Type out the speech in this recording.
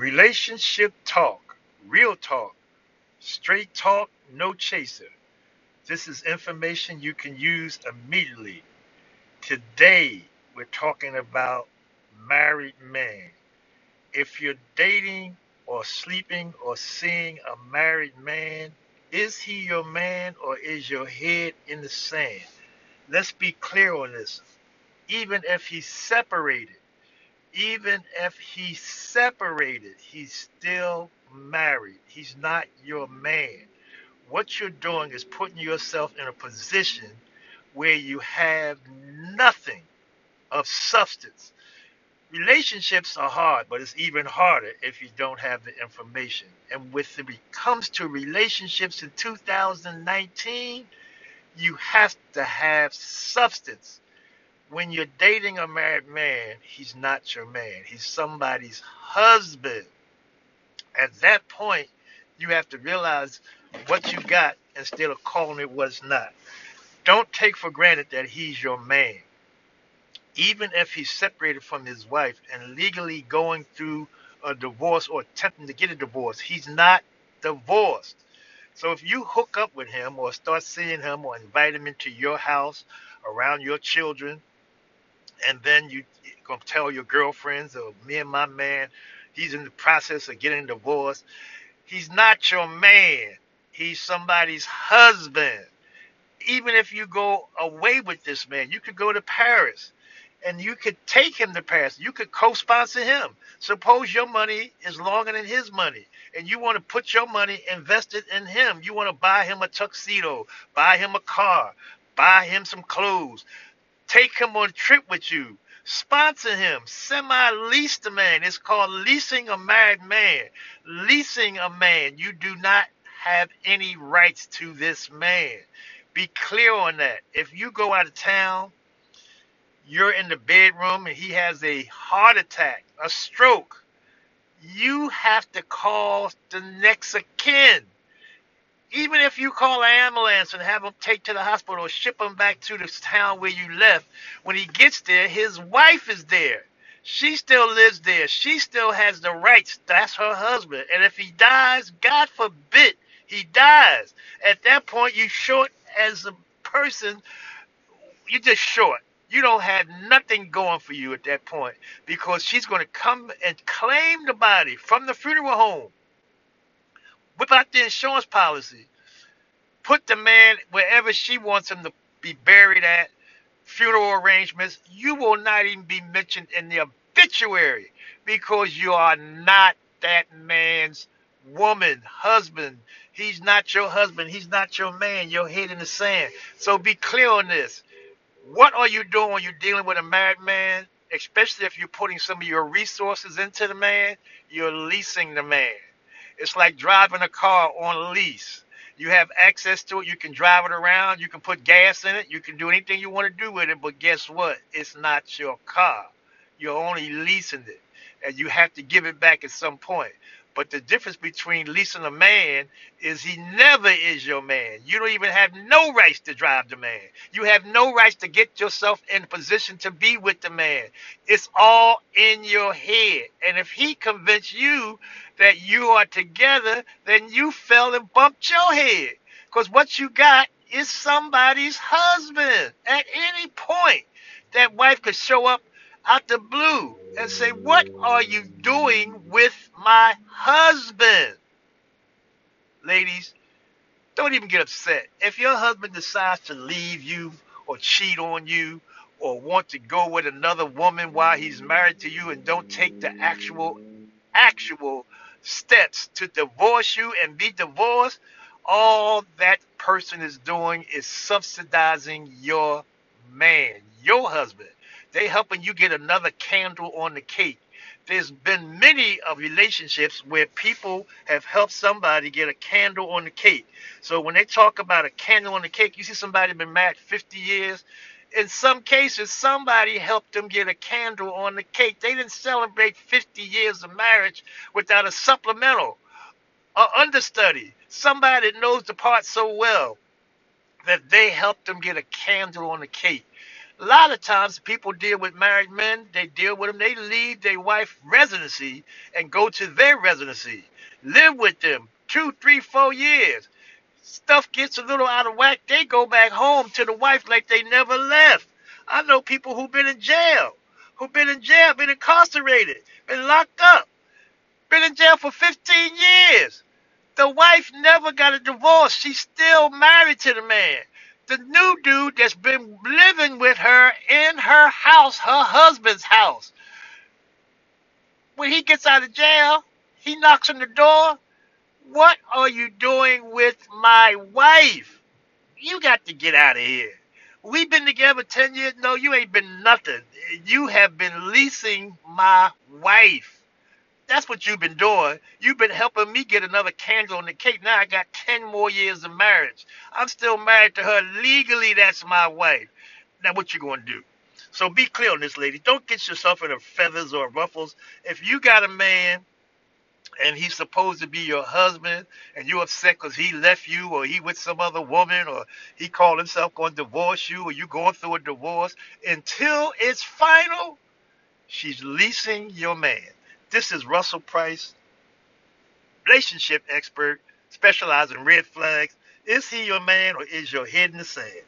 Relationship talk, real talk, straight talk, no chaser. This is information you can use immediately. Today, we're talking about married men. If you're dating or sleeping or seeing a married man, is he your man or is your head in the sand? Let's be clear on this. Even if he's separated, even if he's separated, he's still married. He's not your man. What you're doing is putting yourself in a position where you have nothing of substance. Relationships are hard, but it's even harder if you don't have the information. And with it comes to relationships in 2019, you have to have substance when you're dating a married man, he's not your man. He's somebody's husband. At that point, you have to realize what you got instead of calling it what's not. Don't take for granted that he's your man. Even if he's separated from his wife and legally going through a divorce or attempting to get a divorce, he's not divorced. So if you hook up with him or start seeing him or invite him into your house around your children and then you gonna tell your girlfriends or me and my man, he's in the process of getting divorced. He's not your man. He's somebody's husband. Even if you go away with this man, you could go to Paris and you could take him to Paris. You could co-sponsor him. Suppose your money is longer than his money, and you want to put your money invested in him. You want to buy him a tuxedo, buy him a car, buy him some clothes, Take him on trip with you. Sponsor him. Semi lease the man. It's called leasing a married man. Leasing a man. You do not have any rights to this man. Be clear on that. If you go out of town, you're in the bedroom and he has a heart attack, a stroke, you have to call the next of kin even if you call an ambulance and have him take to the hospital or ship him back to the town where you left, when he gets there, his wife is there. She still lives there. She still has the rights. That's her husband. And if he dies, God forbid he dies. At that point, you short as a person. You're just short. You don't have nothing going for you at that point because she's going to come and claim the body from the funeral home Whip the insurance policy. Put the man wherever she wants him to be buried at, funeral arrangements. You will not even be mentioned in the obituary because you are not that man's woman, husband. He's not your husband. He's not your man. Your head in the sand. So be clear on this. What are you doing when you're dealing with a married man? Especially if you're putting some of your resources into the man, you're leasing the man. It's like driving a car on lease. You have access to it. You can drive it around. You can put gas in it. You can do anything you want to do with it. But guess what? It's not your car. You're only leasing it. And you have to give it back at some point. But the difference between leasing a man is he never is your man. You don't even have no rights to drive the man. You have no rights to get yourself in position to be with the man. It's all in your head. And if he convinced you that you are together, then you fell and bumped your head. Because what you got is somebody's husband. At any point, that wife could show up out the blue and say, What are you doing with my husband? Ladies, don't even get upset. If your husband decides to leave you or cheat on you or want to go with another woman while he's married to you and don't take the actual actual steps to divorce you and be divorced, all that person is doing is subsidizing your man, your husband. They helping you get another candle on the cake. There's been many of relationships where people have helped somebody get a candle on the cake. So when they talk about a candle on the cake, you see somebody been married 50 years. In some cases, somebody helped them get a candle on the cake. They didn't celebrate 50 years of marriage without a supplemental, a understudy, somebody that knows the part so well that they helped them get a candle on the cake. A lot of times people deal with married men, they deal with them, they leave their wife residency and go to their residency. Live with them two, three, four years. Stuff gets a little out of whack, they go back home to the wife like they never left. I know people who've been in jail, who've been in jail, been incarcerated, been locked up, been in jail for 15 years. The wife never got a divorce. She's still married to the man. The new dude that's been living with her in her house, her husband's house. When he gets out of jail, he knocks on the door. What are you doing with my wife? You got to get out of here. We've been together 10 years. No, you ain't been nothing. You have been leasing my wife. That's what you've been doing. You've been helping me get another candle on the cake. Now I got 10 more years of marriage. I'm still married to her. Legally, that's my wife. Now, what you going to do? So be clear on this, lady. Don't get yourself in a feathers or ruffles. If you got a man and he's supposed to be your husband and you're upset because he left you or he with some other woman or he called himself going to divorce you or you going through a divorce, until it's final, she's leasing your man. This is Russell Price, relationship expert, specializing in red flags. Is he your man or is your head in the sand?